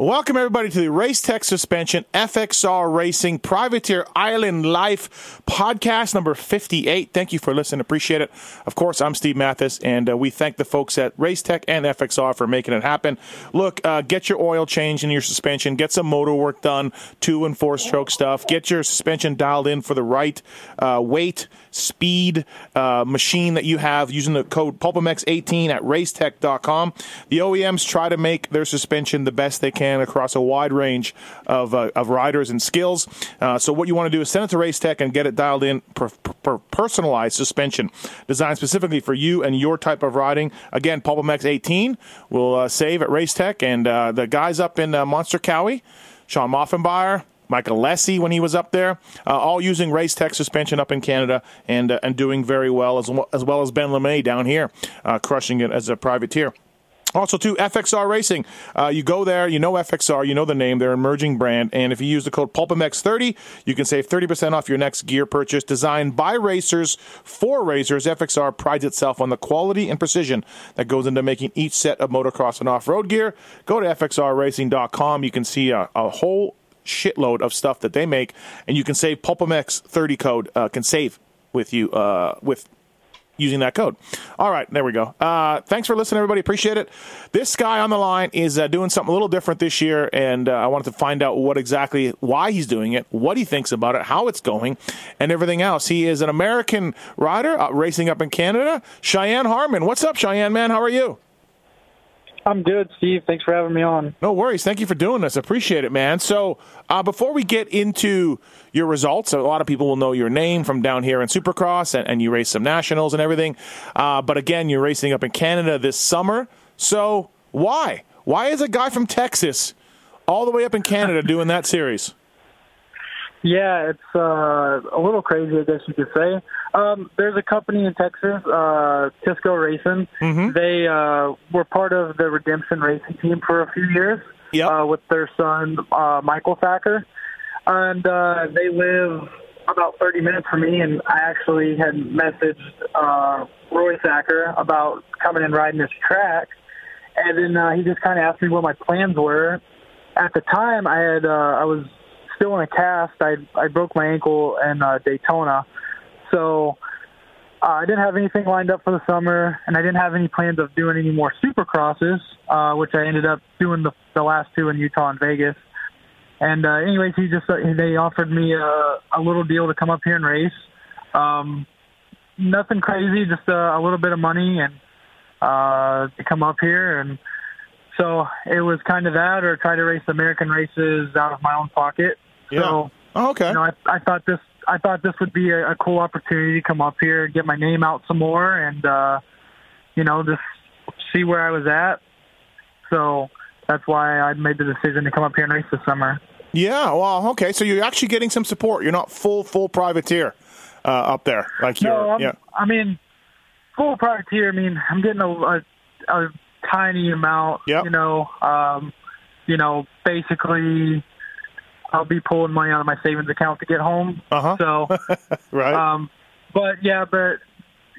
Welcome, everybody, to the Race Tech Suspension FXR Racing Privateer Island Life podcast number 58. Thank you for listening. Appreciate it. Of course, I'm Steve Matthes, and uh, we thank the folks at Race Tech and FXR for making it happen. Look, uh, get your oil changed in your suspension, get some motor work done, two and four stroke stuff, get your suspension dialed in for the right uh, weight, speed, uh, machine that you have using the code PulpMX18 at racetech.com. The OEMs try to make their suspension the best they can across a wide range of, uh, of riders and skills. Uh, so what you want to do is send it to Race Tech and get it dialed in per, per personalized suspension designed specifically for you and your type of riding. Again, PulpMX 18 will uh, save at Race Tech, and uh, the guys up in uh, Monster Kawi, Sean Maffenbeier, Mike Alessi when he was up there, uh, all using Race Tech suspension up in Canada and uh, and doing very well as well as, well as Ben LaMay down here, uh, crushing it as a privateer. Also, to FXR Racing, uh, you go there, you know FXR, you know the name, they're an emerging brand, and if you use the code PulpMX30, you can save 30% off your next gear purchase. Designed by racers for racers, FXR prides itself on the quality and precision that goes into making each set of motocross and off-road gear. Go to FXRRacing.com, you can see a, a whole shitload of stuff that they make, and you can save PulpMX30 code, uh, can save with you, uh, with using that code. All right, there we go. Uh, thanks for listening, everybody. Appreciate it. This guy on the line is uh, doing something a little different this year, and uh, I wanted to find out what exactly why he's doing it, what he thinks about it, how it's going, and everything else. He is an American rider uh, racing up in Canada. Cheyenne Harmon, what's up, Cheyenne man? How are you? I'm good, Steve. Thanks for having me on. No worries. Thank you for doing this. Appreciate it, man. So, uh, before we get into your results, a lot of people will know your name from down here in Supercross, and, and you race some nationals and everything. Uh, but again, you're racing up in Canada this summer. So, why? Why is a guy from Texas all the way up in Canada doing that series? Yeah, it's uh, a little crazy, I guess you could say. Um, there's a company in Texas, uh, Tisco Racing. Mm-hmm. They uh, were part of the Redemption Racing team for a few years Yep. uh, with their son, uh, Michael Thacker. And uh, they live about 30 minutes from me, and I actually had messaged uh, Roy Thacker about coming and riding this track. And then uh, he just kind of asked me what my plans were. At the time, I had uh, I was still in a cast. I I broke my ankle in uh, Daytona, so uh, I didn't have anything lined up for the summer, and I didn't have any plans of doing any more supercrosses, uh, which I ended up doing the the last two in Utah and Vegas. And uh, anyways, he just uh, they offered me a, a little deal to come up here and race. Um, nothing crazy, just a, a little bit of money and uh, to come up here and so it was kind of that, or try to race American races out of my own pocket. Yeah. So Oh, okay. you know, I, I thought this I thought this would be a, a cool opportunity to come up here, and get my name out some more, and uh, you know, just see where I was at. So that's why I made the decision to come up here and race this summer. Yeah. Well, okay. So you're actually getting some support. You're not full full privateer uh, up there, like you're. No, I'm, yeah. I mean, full privateer. I mean, I'm getting a, a, a tiny amount. Yep. You know, um, you know, basically, I'll be pulling money out of my savings account to get home. Uh-huh. So, Right. um, but yeah, but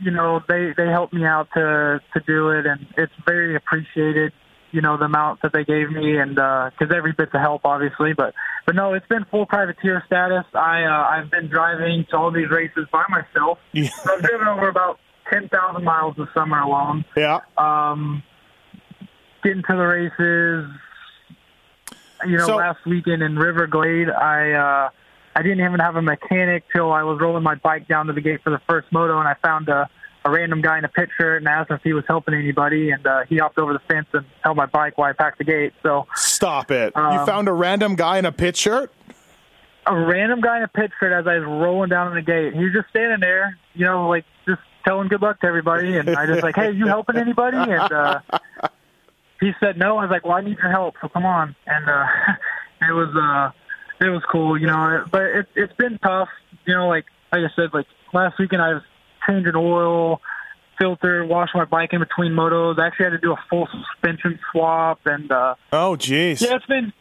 you know, they they helped me out to to do it, and it's very appreciated. You know, the amount that they gave me, and because every bit's a help, obviously. But but no, it's been full privateer status. I uh, I've been driving to all these races by myself. Yeah. So I've driven over about ten thousand miles this summer alone. yeah. Um, getting to the races. You know, So- last weekend in Riverglade, I uh, I didn't even have a mechanic till I was rolling my bike down to the gate for the first moto, and I found a, a random guy in a pit shirt and asked if he was helping anybody, and uh, he hopped over the fence and held my bike while I packed the gate. So Stop it. you Um, found a random guy in a pit shirt? a random guy in a pit shirt as I was rolling down in the gate. He was just standing there, you know, like just telling good luck to everybody. And I just like, hey, you helping anybody? And uh, he said no. I was like, well, I need your help, so come on. And uh, it was uh, it was cool, you know. But it, it's been tough, you know. Like like I said, like last weekend I was changing oil, filter, washing my bike in between motos. I actually had to do a full suspension swap, and uh, Oh, jeez. yeah, it's been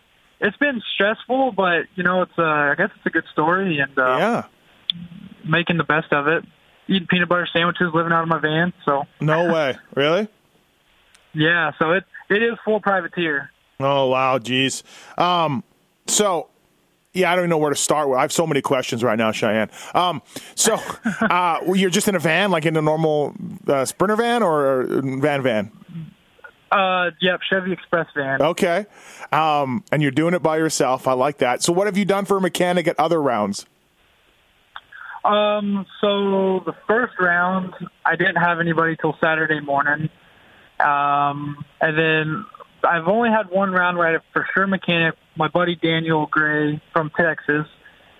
it's been stressful, but you know, it's uh, I guess it's a good story, and uh, Yeah. making the best of it. Eating peanut butter sandwiches, living out of my van. So No way. Really? yeah, so it it is full privateer. Oh wow, geez. Um, so yeah, I don't even know where to start. With. I have so many questions right now, Cheyenne. Um, so uh, you're just in a van, like in a normal uh, Sprinter van or van van? Uh, yep, Chevy Express van. Okay, um, and you're doing it by yourself. I like that. So what have you done for a mechanic at other rounds? Um, so the first round, I didn't have anybody till Saturday morning. Um, and then I've only had one round where I had a for sure mechanic, my buddy Daniel Gray from Texas.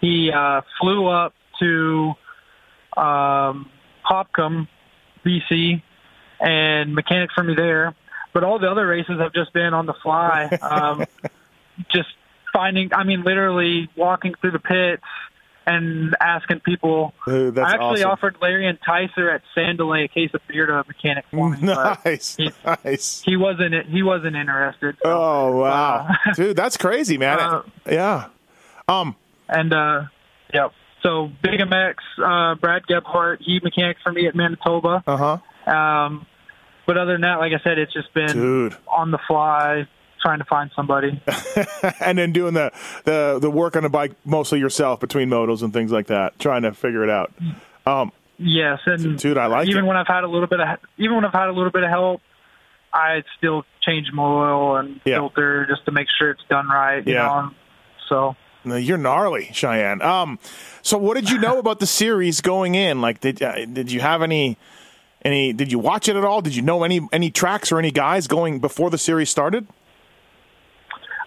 He uh, flew up to um, Popkum, BC, and mechanic for me there. But all the other races have just been on the fly. Um, just finding, I mean, literally walking through the pits and asking people. That's I actually awesome. offered Larry and Tyser at Sand Del Lee a case of beer to a mechanic for me. Nice, he- nice. He wasn't. He wasn't interested. so, Oh wow, uh, dude, that's crazy, man. Uh, yeah. Um. And uh, yep. So Big MX, uh, Brad Gebhardt, he mechanics for me at Manitoba. Uh huh. Um, but other than that, like I said, it's just been Dude. on the fly trying to find somebody. and then doing the, the the work on the bike mostly yourself between motos and things like that, trying to figure it out. Um, yes, and dude, I like even it. when I've had a little bit of even when I've had a little bit of help, I still change my oil and Yeah. filter just to make sure it's done right. You Yeah. know? So You're gnarly, Cheyenne. Um, so what did you know about the series going in? Like, did uh, did you have any any? Did you watch it at all? Did you know any any tracks or any guys going before the series started?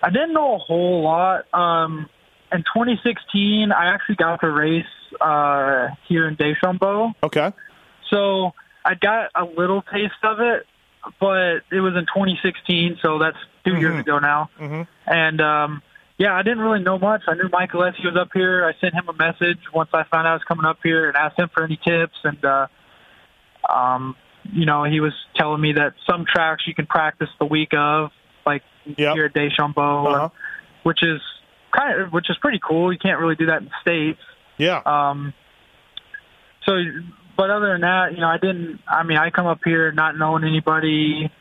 I didn't know a whole lot. Um, in 2016, I actually got to race uh, here in Deschambault. Okay. So I got a little taste of it, but it was in 2016, so that's 2 years ago now. Mhm. And um, yeah, I didn't really know much. I knew Mike Alessi was up here. I sent him a message once I found out I was coming up here and asked him for any tips. And uh, um, you know, he was telling me that some tracks you can practice the week of, Yep. here at Deschambault, Uh-huh. and- which is kind of which is pretty cool. You can't really do that in the states. Yeah. Um, so, but other than that, you know, I didn't. I mean, I come up here not knowing anybody,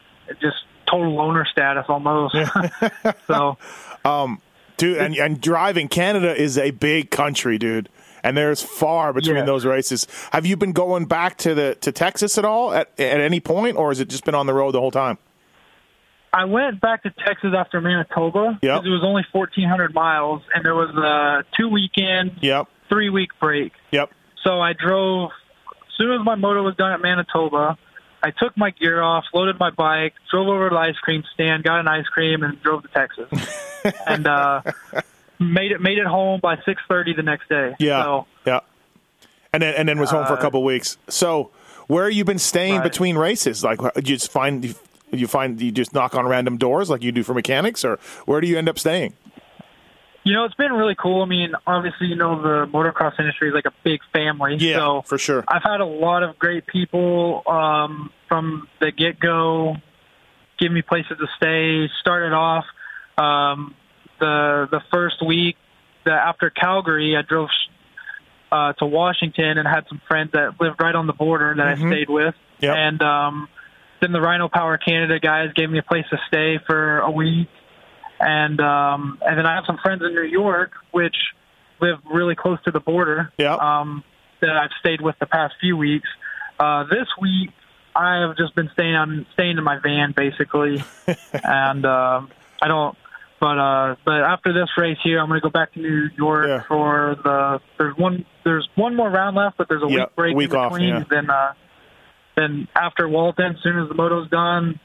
just total loner status almost. so, Um, dude, and, and driving Canada is a big country, dude. And there's far between Yeah. those races. Have you been going back to the to Texas at all at at any point, or has it just been on the road the whole time? I went back to Texas after Manitoba Yep. because it was only 1,400 miles, and there was a two weekend, Yep. three week break. Yep. So I drove. As soon as my moto was done at Manitoba, I took my gear off, loaded my bike, drove over to the ice cream stand, got an ice cream, and drove to Texas. and uh, made it made it home by six thirty the next day. Yeah. So Yeah. And then and then was home for a Uh, couple weeks. So where you been staying Right. between races? Like you just find you find you just knock on random doors like you do for mechanics, or where do you end up staying? you know, it's been really cool. I mean, obviously, you know, the motocross industry is like a big family. so for sure. I've had a lot of great people um, from the get go give me places to stay. Started off um, the the first week the, after Calgary, I drove uh, to Washington and had some friends that lived right on the border that I stayed with. Yep. And um, then the Rhino Power Canada guys gave me a place to stay for a week. And um, and then I have some friends in New York, which live really close to the border Yeah. um, that I've stayed with the past few weeks. Uh, this week, I have just been staying on staying in my van basically, and um, I don't. But uh, but after this race here, I'm going to go back to New York Yeah. for the. There's one. There's one more round left, but there's a Yeah, week break week in off, between. yeah. Then uh, then after Walton, as soon as the moto's done,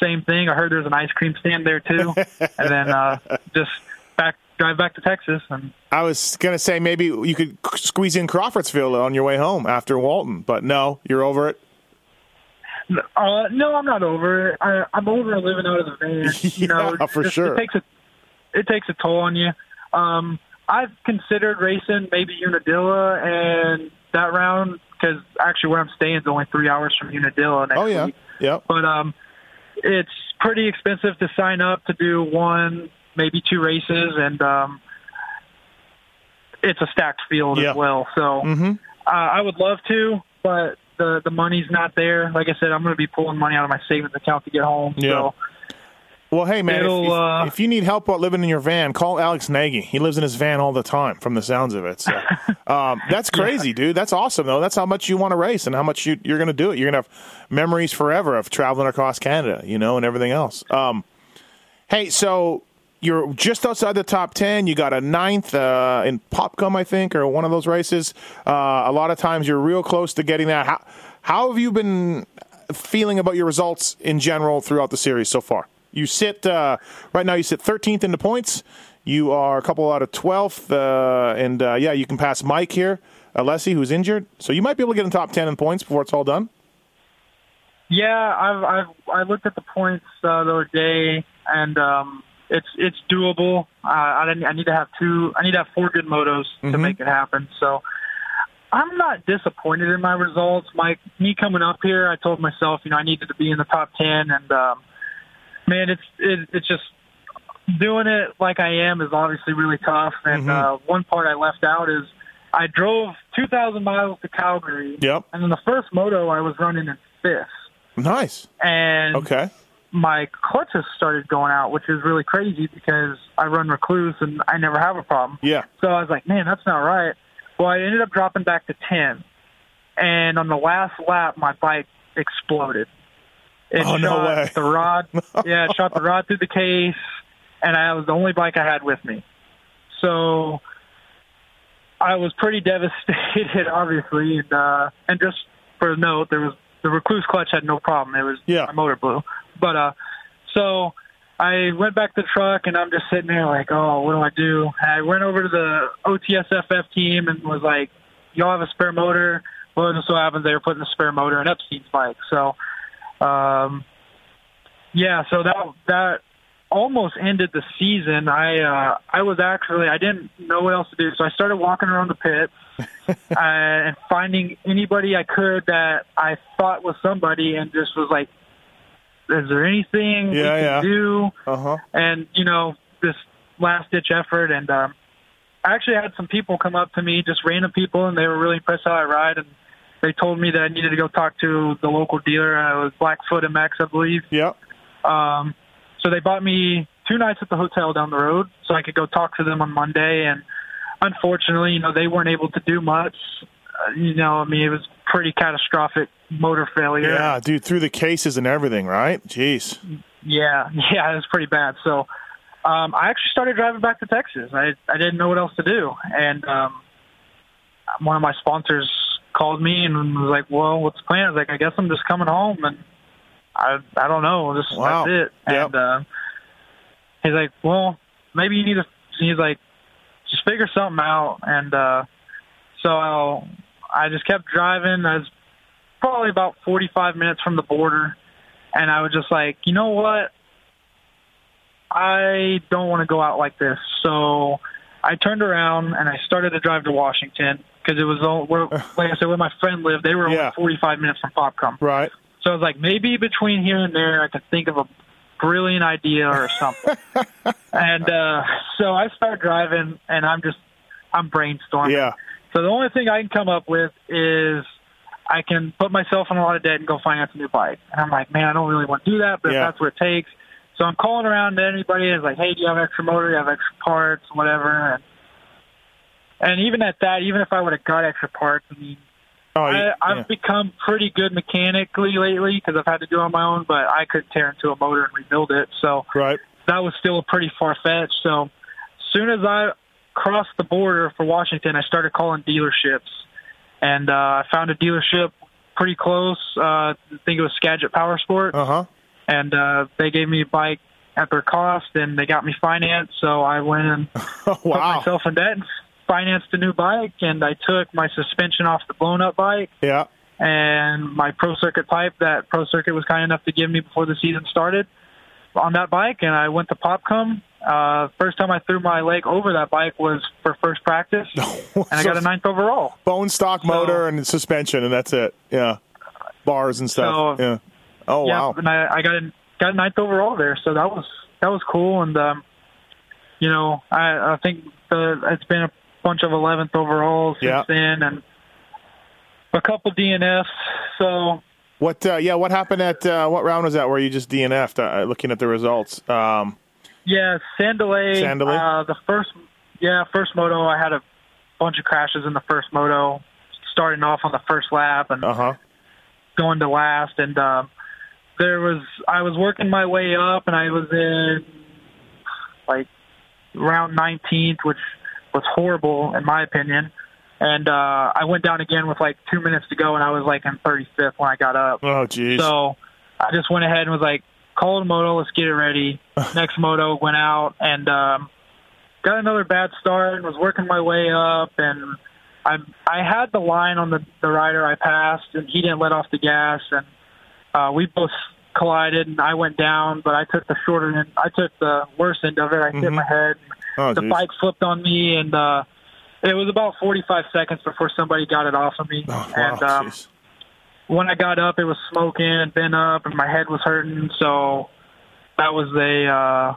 same thing. I heard there's an ice cream stand there too, and then uh, just back drive back to Texas and I was gonna say maybe you could squeeze in Crawfordsville on your way home after Walton, but no, you're over it. Uh, no, I'm not over it. I, I'm over living out of the van. You know, for Just- sure. It takes a it takes a toll on you. Um, I've considered racing maybe Unadilla and that round because actually where I'm staying is only three hours from Unadilla next Oh yeah, yep. But um, it's pretty expensive to sign up to do one, maybe two races, and um, it's a stacked field Yeah. as well. So hmm uh, I would love to, but the the money's not there. Like I said, I'm going to be pulling money out of my savings account to get home. Yeah. So Well, hey man, if, if, uh, if you need help out living in your van, call Alex Nagy. He lives in his van all the time, from the sounds of it. So, um, that's crazy, dude. That's awesome, though. That's how much you want to race and how much you, you're going to do it. You're going to have memories forever of traveling across Canada, you know, and everything else. Um, hey, so you're just outside the top ten. You got a ninth uh, in Popkum, I think, or one of those races. Uh, a lot of times, you're real close to getting that. How, how have you been feeling about your results in general throughout the series so far? You sit uh, right now. You sit 13th in the points. You are a couple out of 12th, uh, and uh, yeah, you can pass Mike here, Alessi, who's injured. So you might be able to get in top 10 in points before it's all done. Yeah, I've I've I looked at the points uh, the other day, and um, it's it's doable. Uh, I I need to have two. I need to have four good motos to Mhm. make it happen. So I'm not disappointed in my results. My me coming up here, I told myself, you know, I needed to be in the top ten, and um, man, it's it, it's just doing it like I am is obviously really tough. And Mhm. uh, one part I left out is I drove 2,000 miles to Calgary, Yep. and in the first moto I was running in fifth Nice. and Okay. my clutches started going out, which is really crazy because I run Rekluse and I never have a problem. Yeah. So I was like, man, that's not right. Well, I ended up dropping back to 10. And on the last lap, my bike exploded. It Oh, no shot way. the rod. yeah, it shot the rod through the case, and I was the only bike I had with me. So I was pretty devastated, obviously. And, uh, and just for a note, there was the Rekluse clutch had no problem. It was Yeah. my motor blew. But uh, so I went back to the truck and I'm just sitting there like, oh, what do I do? And I went over to the OTSFF team and was like, y'all have a spare motor? Well, it just so happens they were putting a spare motor in Epstein's bike. So, um, yeah, so that that almost ended the season. I uh, I was actually I didn't know what else to do, so I started walking around the pit uh, and finding anybody I could that I thought was somebody, and just was like, "Is there anything we Yeah, can yeah. do?" Uh huh. and you know this last ditch effort and um I actually had some people come up to me just random people and they were really impressed how I ride and they told me that I needed to go talk to the local dealer uh, it was Blackfoot and Max I believe Yep. um so they bought me two nights at the hotel down the road so I could go talk to them on Monday and unfortunately you know they weren't able to do much uh, you know I mean it was pretty catastrophic motor failure Yeah, dude, through the cases and everything, right? Jeez. Yeah, yeah, it was pretty bad. So um, I actually started driving back to Texas. I I didn't know what else to do, and um, one of my sponsors called me and was like, "Well, what's the plan?" I was like, "I guess I'm just coming home, and I I don't know. Just Wow. that's it." Yep. And uh, he's like, "Well, maybe you need to." He's like, "Just figure something out." And uh, so I'll, I just kept driving. I was probably about 45 minutes from the border and I was just like, you know what? I don't want to go out like this. So I turned around and I started to drive to Washington because it was all, where, like I said, where my friend lived. They were Yeah. only 45 minutes from Popkum. Right. So I was like, maybe between here and there, I could think of a brilliant idea or something. and uh, so I start driving, and I'm just, I'm brainstorming. Yeah. So the only thing I can come up with is I can put myself in a lot of debt and go finance a new bike. And I'm like, man, I don't really want to do that, but Yeah. if that's what it takes. So I'm calling around to anybody is like, hey, do you have extra motor? Do you have extra parts? Whatever. And, and even at that, even if I would have got extra parts, I mean, Oh, I, yeah. I've become pretty good mechanically lately because I've had to do it on my own, but I could tear into a motor and rebuild it. So right. that was still pretty far fetched. So as soon as I crossed the border for Washington, I started calling dealerships, and uh, I found a dealership pretty close. Uh, I think it was Skagit Power Sport, Uh huh. and uh, they gave me a bike at their cost, and they got me financed. So I went and Oh, put myself in debt and financed a new bike, and I took my suspension off the blown up bike Yeah. and my Pro Circuit pipe that Pro Circuit was kind enough to give me before the season started on that bike, and I went to Popkum. Uh, first time I threw my leg over that bike was for first practice, and I got a ninth overall. bone stock motor and suspension, and that's it. Yeah. Bars and stuff. So- yeah. Oh yeah, wow. and I, I got a got a ninth overall there, so that was that was cool. And um, you know, I I think the it's been a bunch of eleventh overalls since Yeah. then, and a couple DNFs. So What? Uh, yeah, what happened at uh, what round was that? Where you just DNF'd? Uh, looking at the results. Um, Yeah, Sand Del Lee. Sandalay? Uh, the first, yeah, first moto. I had a bunch of crashes in the first moto, starting off on the first lap and uh huh. going to last. And um, there was, I was working my way up, and I was in like round 19th, which was horrible in my opinion. And uh, I went down again with like two minutes to go, and I was like in 35th when I got up. Oh, jeez. So I just went ahead and was like, call the moto, let's get it ready. Next moto went out and um, got another bad start and was working my way up and I I had the line on the the rider I passed and he didn't let off the gas and uh, we both collided and I went down but I took the shorter end I took the worst end of it I hit Mhm. my head oh, the jeez. bike flipped on me and uh, it was about 45 seconds before somebody got it off of me Oh, and wow, um, when I got up, it was smoking and been up, and my head was hurting. So that was a uh,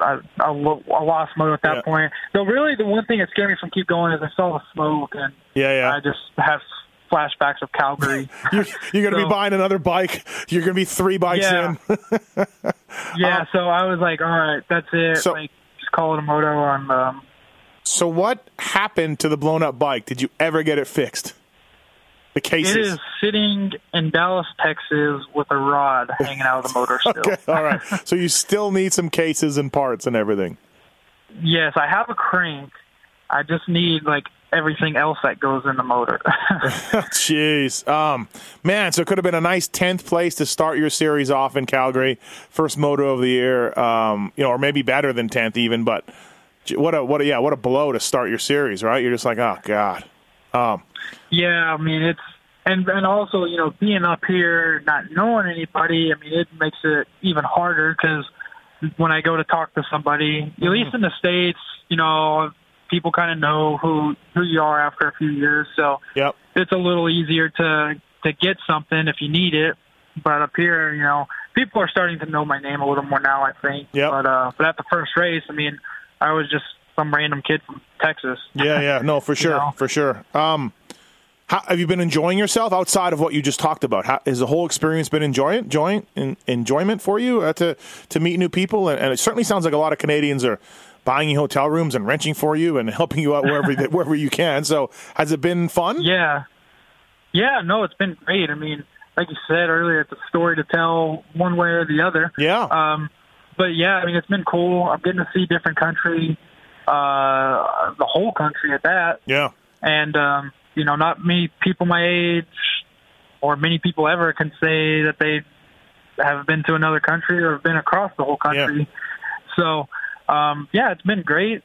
I, I, lo- I lost mode at that Yeah. point. So really, the one thing that scared me from keep going is I saw the smoke, and yeah, yeah. I just have flashbacks of Calgary. you're, you're going to be buying another bike. You're going to be three bikes Yeah. in. yeah, so I was like, all right, that's it. So- like, call it a moto. On um, so, what happened to the blown up bike? Did you ever get it fixed? The case it is sitting in Dallas, Texas, with a rod hanging out of the motor still. Okay, all right. So you still need some cases and parts and everything. Yes, I have a crank. I just need like everything else that goes in the motor. Jeez, um, man. So it could have been a nice tenth place to start your series off in Calgary, first moto of the year. Um, you know, or maybe better than tenth even. But what a what a yeah what a blow to start your series, right? You're just like, oh god. Um, yeah, I mean it's and and also you know being up here, not knowing anybody. I mean it makes it even harder because when I go to talk to somebody, at least in the states, you know, people kind of know who who you are after a few years, so yep. it's a little easier to to get something if you need it. But up here, you know, people are starting to know my name a little more now. I think. Yep. But uh, but at the first race, I mean, I was just some random kid from Texas. Yeah, yeah, no, for sure, know? for sure. Um, how, have you been enjoying yourself outside of what you just talked about? How, has the whole experience been enjoying, enjoying, en- enjoyment for you uh, to to meet new people? And, and it certainly sounds like a lot of Canadians are buying you hotel rooms and renting for you and helping you out wherever wherever you can. So, has it been fun? Yeah. Yeah, no, it's been great. I mean, like you said earlier, it's a story to tell one way or the other. Yeah. Um, but yeah, I mean, it's been cool. I'm getting to see different country, uh, the whole country at that. yeah. And, um, you know, not many people my age or many people ever can say that they have been to another country or have been across the whole country. So, um, yeah, it's been great.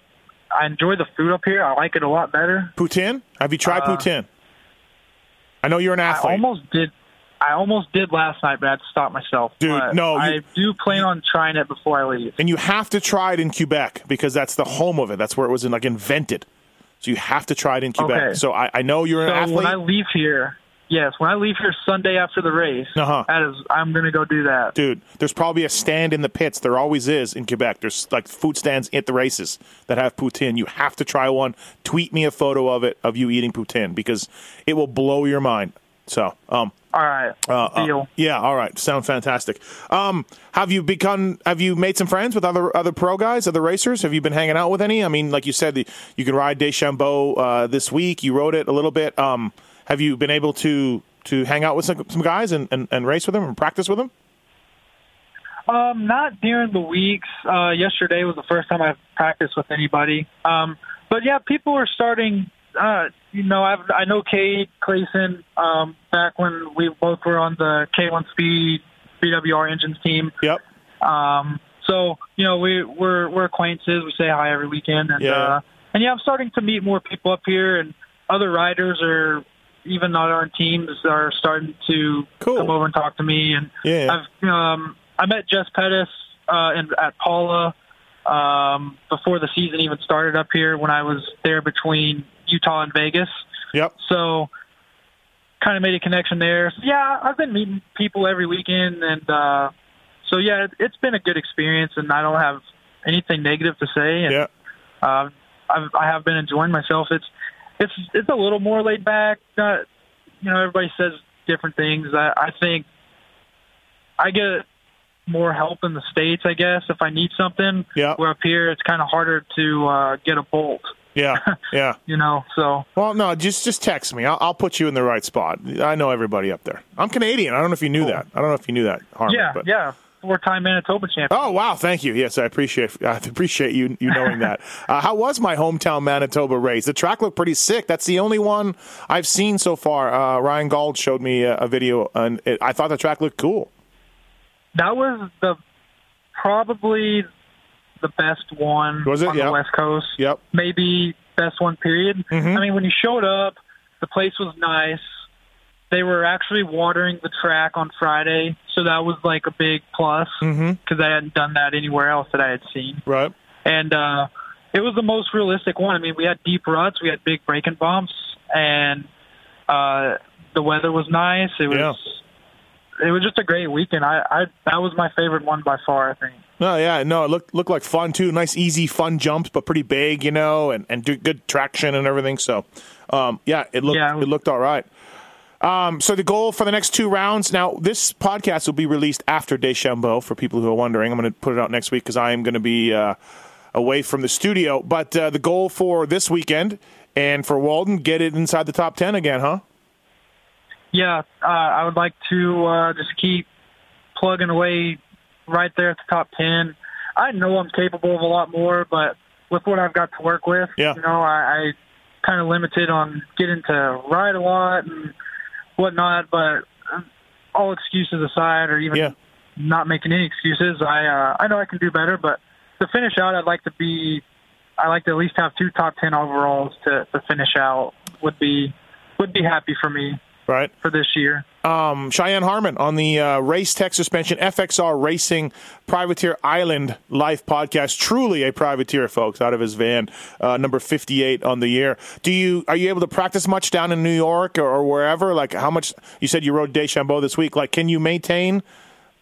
I enjoy the food up here. I like it a lot better. Poutine? Have you tried Uh, poutine? I know you're an I athlete. almost did. I almost did last night, but I had to stop myself. Dude, But no, I do plan on trying it before I leave. and you have to try it in Quebec because that's the home of it. That's where it was like invented. So you have to try it in Quebec. Okay. So I, I know you're an So athlete. when I leave here, yes, when I leave here Sunday after the race, Uh-huh. that is, I'm going to go do that. Dude, there's probably a stand in the pits. There always is in Quebec. There's like food stands at the races that have poutine. You have to try one. Tweet me a photo of it of you eating poutine because it will blow your mind. So, um, All right, uh, uh, yeah, all right, sound fantastic. Um, have you become? Have you made some friends with other other pro guys, other racers? Have you been hanging out with any? I mean, like you said, the, you can ride Deschambault uh, this week. You rode it a little bit. Um, have you been able to to hang out with some, some guys and, and, and race with them and practice with them? Um, not during the weeks. Uh, yesterday was the first time I've practiced with anybody. Um, but yeah, people are starting. Uh, you know, I've, I know Cade Clason. Um, back when we both were on the K1 Speed BWR engines team. Yep. Um, so you know, we we're we're acquaintances. We say hi every weekend, and Yeah. uh, and yeah, I'm starting to meet more people up here, and other riders are even not on teams are starting to Cool. come over and talk to me, and Yeah. I've um, I met Jess Pettis uh, in, at Pala um, before the season even started up here when I was there between Utah and Vegas. Yep. So kind of made a connection there. So, yeah, I've been meeting people every weekend, and uh, so yeah, it, it's been a good experience, and I don't have anything negative to say. And, Yeah. uh, I've, I have been enjoying myself. It's it's it's a little more laid back. Not, you know, everybody says different things. I, I think I get more help in the states, I guess, if I need something. Yeah. Where up here, it's kind of harder to uh, get a bolt. Yeah, yeah. you know, so Well, no, just just text me. I'll, I'll put you in the right spot. I know everybody up there. I'm Canadian. I don't know if you knew that. I don't know if you knew that, Harmon. yeah, but. yeah, four-time Manitoba champion. Oh wow! Thank you. Yes, I appreciate I appreciate you you knowing that. Uh, how was my hometown Manitoba race? The track looked pretty sick. That's the only one I've seen so far. Uh, Ryan Gauld showed me a, a video, and it, I thought the track looked cool. That was the probably the best one Was it? on Yep. the West Coast. Yep. Maybe best one. Period. Mhm. I mean, when you showed up, the place was nice. They were actually watering the track on Friday, so that was like a big plus because Mm-hmm. I hadn't done that anywhere else that I had seen. Right. and uh, it was the most realistic one. I mean, we had deep ruts, we had big braking bumps, and uh, the weather was nice. It was Yeah. it was just a great weekend. I, I that was my favorite one by far. I think. No, yeah, no, it looked looked like fun too. Nice, easy, fun jumps, but pretty big, you know, and and do good traction and everything. So, um, yeah, it looked Yeah, it it, looked all right. Um, so the goal for the next two rounds. Now, this podcast will be released after Deschambault. For people who are wondering, I'm going to put it out next week because I am going to be uh, away from the studio. But uh, the goal for this weekend and for Walton, get it inside the top ten again, huh? Yeah, uh, I would like to uh, just keep plugging away right there at the top ten. I know I'm capable of a lot more, but with what I've got to work with, Yeah. you know, I, I kind of limited on getting to ride a lot and whatnot. But uh, all excuses aside, or even Yeah. not making any excuses, I uh, I know I can do better. But to finish out, I'd like to be, I like to at least have two top ten overalls to, to finish out. Would be would be happy for me Right. for this year. um, Cheyenne Harmon on the uh, Race Tech Suspension FXR Racing Privateer Island Life podcast. Truly a privateer, folks, out of his van, uh, number fifty-eight on the year. Do you are you able to practice much down in New York or, or wherever? Like how much? You said you rode Deschambault this week. Like, can you maintain?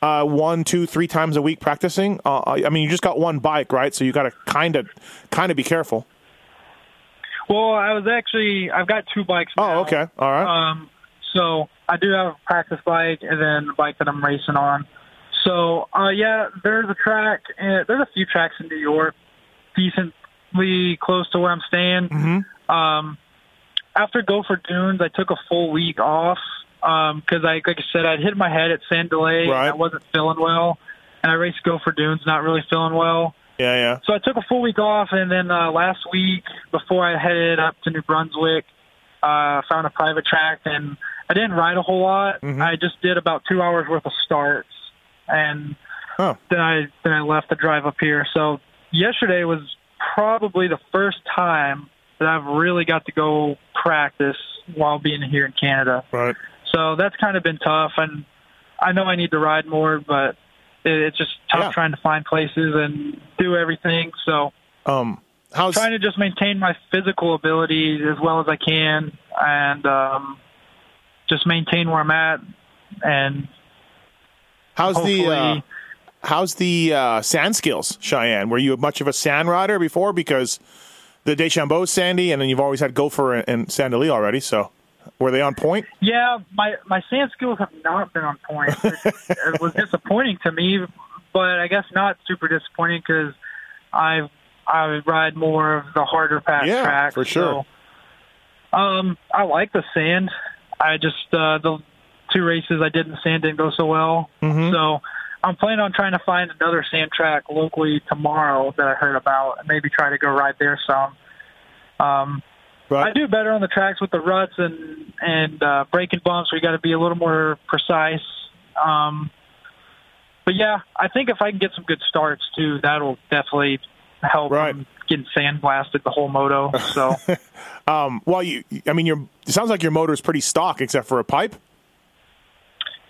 Uh, one, two, three times a week practicing. Uh, I mean, you just got one bike, right? So you got to kind of, kind of be careful. Well, I was actually I've got two bikes. Oh, okay, all right. Um, so I do have a practice bike and then the bike that I'm racing on. So uh, yeah, there's a track. Uh, there's a few tracks in New York, decently close to where I'm staying. Mm-hmm. Um, after Gopher Dunes, I took a full week off because I, like I said, I'd hit my head at Sand Del Lee Right. and I wasn't feeling well, and I raced Gopher Dunes, not really feeling well. Yeah, yeah. So I took a full week off, and then uh, last week, before I headed up to New Brunswick, uh, found a private track, and I didn't ride a whole lot. Mhm. I just did about two hours worth of starts, and Oh. then I then I left to drive up here. So yesterday was probably the first time that I've really got to go practice while being here in Canada. Right. So that's kind of been tough, and I know I need to ride more, but it, it's just tough Yeah. trying to find places and do everything. So Um, how's trying to just maintain my physical ability as well as I can, and um, just maintain where I'm at, and how's the uh, how's the uh, sand skills, Cheyenne? Were you much of a sand rider before? Because the Deschambault sandy, and then you've always had Gopher and, and Sand Del Lee already. So were they on point? Yeah, my my sand skills have not been on point. It, it was disappointing to me, but I guess not super disappointing because I I ride more of the harder pack Yeah, track for sure. So, um, I like the sand. I just uh, the two races I did in the sand didn't go so well. Mhm. So I'm planning on trying to find another sand track locally tomorrow that I heard about, and maybe try to go ride there some. Um, I do better on the tracks with the ruts and and uh, braking bumps. We got to be a little more precise. Um, but yeah, I think if I can get some good starts too, that'll definitely help Right. Getting sandblasted the whole moto. So Um, well, you. I mean, your it sounds like your motor is pretty stock, except for a pipe.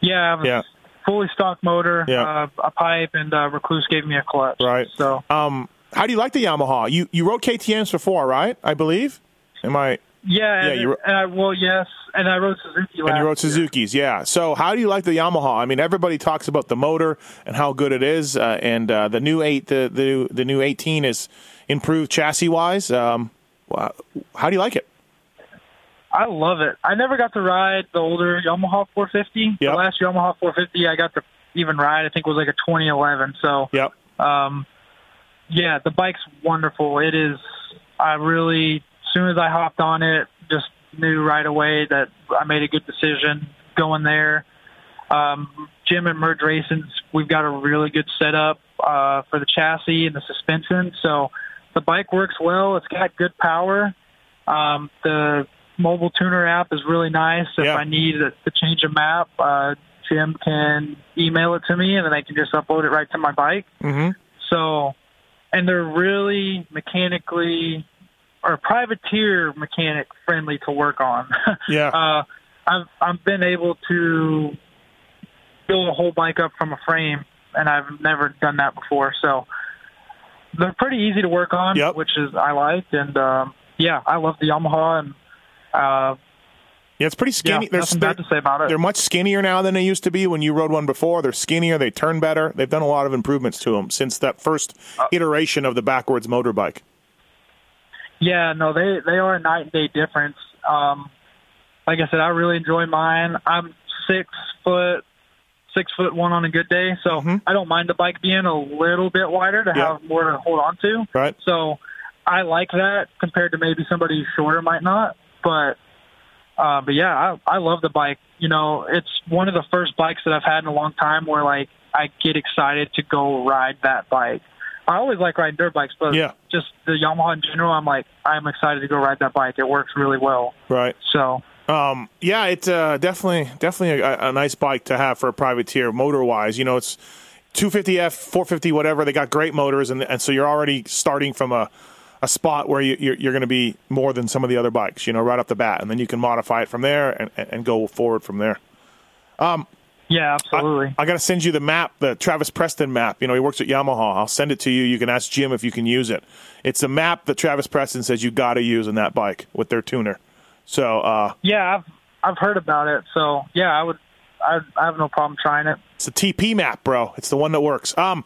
yeah, I have a Yeah. fully stock motor, Yeah. uh, a pipe, and uh, Rekluse gave me a clutch. Right. So Um, how do you like the Yamaha? You you rode KTM's before, right? I believe. Am I? yeah, Yeah, and, you and I, well, yes, and I rode Suzuki. And you rode year. Suzuki's, yeah. So how do you like the Yamaha? I mean, everybody talks about the motor and how good it is, uh, and uh, the new eight, the the the new eighteen is improved chassis wise. Um, how do you like it? I love it. I never got to ride the older Yamaha 450. Yep. The last Yamaha 450 I got to even ride, I think was like a 2011. So, Yep. um, yeah, the bike's wonderful. It is. I really, as soon as I hopped on it, just knew right away that I made a good decision going there. Um, Jim and Merge Racing, we've got a really good setup uh, for the chassis and the suspension. So the bike works well. It's got good power. Um, the mobile tuner app is really nice. If Yeah. I need to change a map, uh, Jim can email it to me, and then I can just upload it right to my bike. Mm-hmm. So, and they're really mechanically or privateer mechanic friendly to work on. Yeah. uh, I've I've been able to build a whole bike up from a frame, and I've never done that before. So they're pretty easy to work on, Yep. which is I like. And um, yeah, I love the Yamaha, and uh, Yeah, it's pretty yeah, skinny. They're, nothing bad to say about it. they're much skinnier now than they used to be when you rode one before. They're skinnier. They turn better. They've done a lot of improvements to them since that first Uh, iteration of the backwards motorbike. Yeah, no, they they are a night and day difference. Um, like I said, I really enjoy mine. I'm six foot six foot one on a good day, so Mhm. I don't mind the bike being a little bit wider to Yeah. have more to hold on to. Right. So I like that compared to maybe somebody shorter might not. But uh, but yeah, I I love the bike. You know, it's one of the first bikes that I've had in a long time where like I get excited to go ride that bike. I always like riding dirt bikes, but Yeah. just the Yamaha in general, I'm like I'm excited to go ride that bike. It works really well. Right. So Um, yeah, it's uh, definitely definitely a, a nice bike to have for a privateer motor wise. You know, it's 250F, 450, whatever. They got great motors, and and so you're already starting from a a spot where you, you're, you're going to be more than some of the other bikes. You know, right off the bat, and then you can modify it from there and, and go forward from there. yeah, absolutely. I got to send you the map, the Travis Preston map. You know, he works at Yamaha. I'll send it to you. You can ask Jim if you can use it. It's a map that Travis Preston says you got to use in that bike with their tuner. So, uh, yeah, I've I've heard about it. So yeah, I would I, I have no problem trying it. It's the TP map, bro. It's the one that works. Um,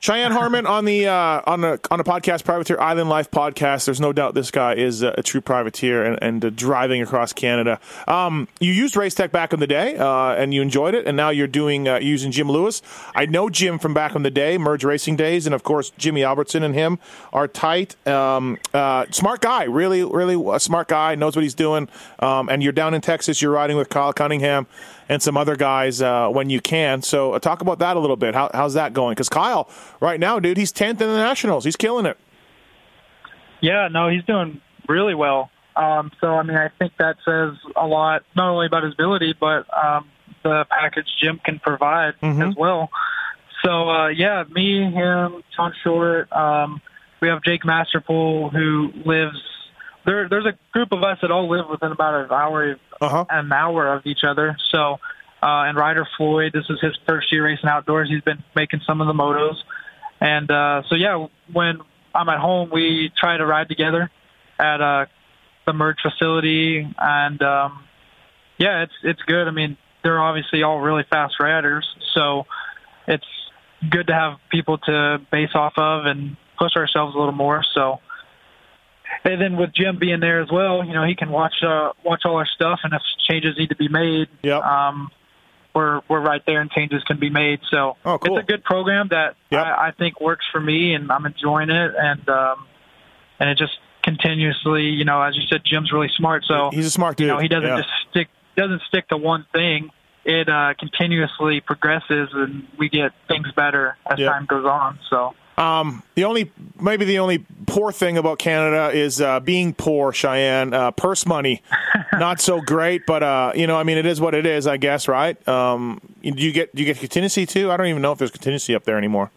Cheyenne Harmon on the uh, on the on the podcast Privateer Island Life podcast. There's no doubt this guy is a, a true privateer and, and uh, driving across Canada. Um, you used Race Tech back in the day, uh, and you enjoyed it, and now you're doing uh, using Jim Lewis. I know Jim from back in the day, Merge Racing days, and of course Jimmy Albertson and him are tight. Um, uh, smart guy, really, really a smart guy, knows what he's doing. Um, and you're down in Texas. You're riding with Kyle Cunningham and some other guys uh, when you can. So uh, talk about that a little bit. How, how's that going? Because Kyle, right now, dude, he's tenth in the nationals. He's killing it. Yeah, no, he's doing really well. Um, so I mean, I think that says a lot, not only about his ability, but um, the package Jim can provide Mhm. as well. So uh, yeah, me, him, Sean Short. Um, we have Jake Masterpool who lives. There, there's a group of us that all live within about an hour, Uh huh. an hour of each other. So, uh, and Ryder Floyd, this is his first year racing outdoors. He's been making some of the motos, and uh, so yeah, when I'm at home, we try to ride together at uh, the merge facility, and um, yeah, it's it's good. I mean, they're obviously all really fast riders, so it's good to have people to base off of and push ourselves a little more. So. And then with Jim being there as well, you know, he can watch uh, watch all our stuff, and if changes need to be made, Yep. um, we're we're right there, and changes can be made. So Oh, cool. it's a good program that Yep. I, I think works for me, and I'm enjoying it, and um, and it just continuously, you know, as you said, Jim's really smart, so He's a smart dude. you know he doesn't Yeah. just stick doesn't stick to one thing. It uh, continuously progresses, and we get things better as Yep. time goes on. So. Um, the only, maybe the only poor thing about Canada is uh, being poor, Cheyenne. Uh, purse money, not so great, but uh, you know, I mean, it is what it is, I guess, right? Um, do you get do you get contingency too? I don't even know if there's contingency up there anymore.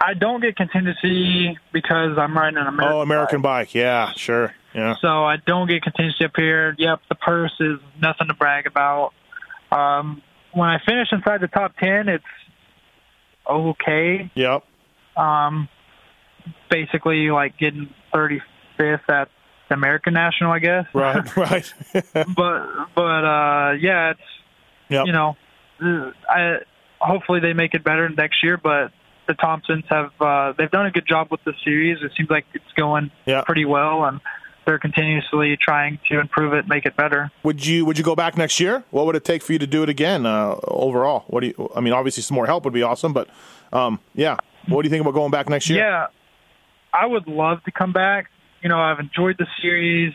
I don't get contingency because I'm riding an American. oh, American bike. bike, yeah, sure, yeah. So I don't get contingency up here. Yep, the purse is nothing to brag about. Um, when I finish inside the top ten, it's okay. Yep. Um, basically, like getting 35th at the American National, I guess. Right, right. but but uh, yeah, it's yep. you know, I hopefully they make it better next year. But the Thompsons have uh, they've done a good job with the series. It seems like it's going Yeah. pretty well, and they're continuously trying to improve it, make it better. Would you Would you go back next year? What would it take for you to do it again? Uh, overall, what do you? I mean, obviously, some more help would be awesome, but um, yeah, what do you think about going back next year? Yeah, I would love to come back. You know, I've enjoyed the series.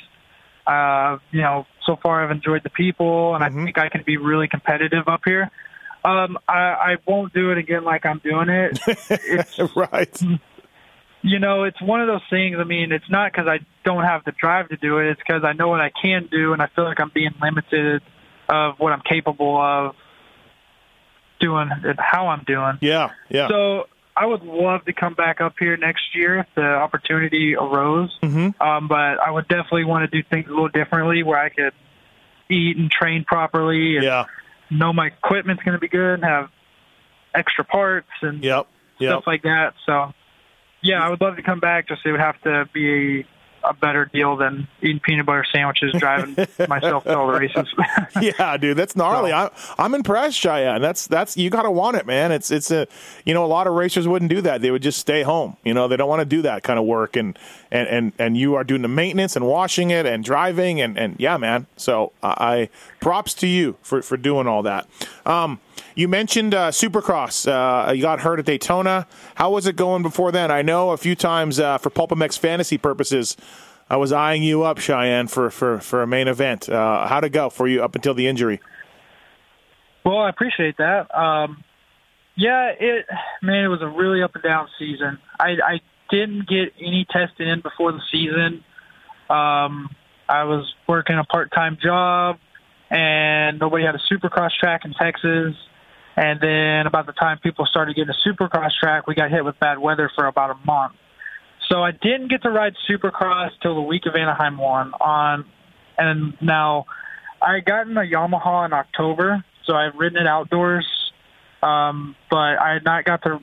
Uh, you know, so far I've enjoyed the people, and Mhm. I think I can be really competitive up here. Um, I, I won't do it again like I'm doing it. it's right. you know, it's one of those things. I mean, it's not because I don't have the drive to do it. It's because I know what I can do, and I feel like I'm being limited of what I'm capable of doing and how I'm doing. Yeah, yeah. So I would love to come back up here next year if the opportunity arose. Mhm. Um, but I would definitely want to do things a little differently where I could eat and train properly and yeah. know my equipment's going to be good and have extra parts and Yep. Yep. stuff like that. So, yeah, I would love to come back. Just it would have to be a, better deal than eating peanut butter sandwiches, driving myself to all the races. yeah, dude, that's gnarly. So- I'm I'm impressed, Cheyenne. That's that's you gotta want it, man. It's it's a you know a lot of racers wouldn't do that. They would just stay home. You know, they don't want to do that kind of work. And and and and you are doing the maintenance and washing it and driving and and yeah, man. So I, I props to you for for doing all that. Um, you mentioned uh, Supercross. Uh, you got hurt at Daytona. How was it going before then? I know a few times uh, for PulpMX fantasy purposes. I was eyeing you up, Cheyenne, for, for, for a main event. Uh, how'd it go for you up until the injury? Well, I appreciate that. Um, yeah, it man, it was a really up and down season. I, I didn't get any testing in before the season. Um, I was working a part time job, and nobody had a Supercross track in Texas. And then about the time people started getting a Supercross track, we got hit with bad weather for about a month. So I didn't get to ride Supercross till the week of Anaheim one on, and now I had gotten a Yamaha in October, so I've ridden it outdoors, um, but I had not got to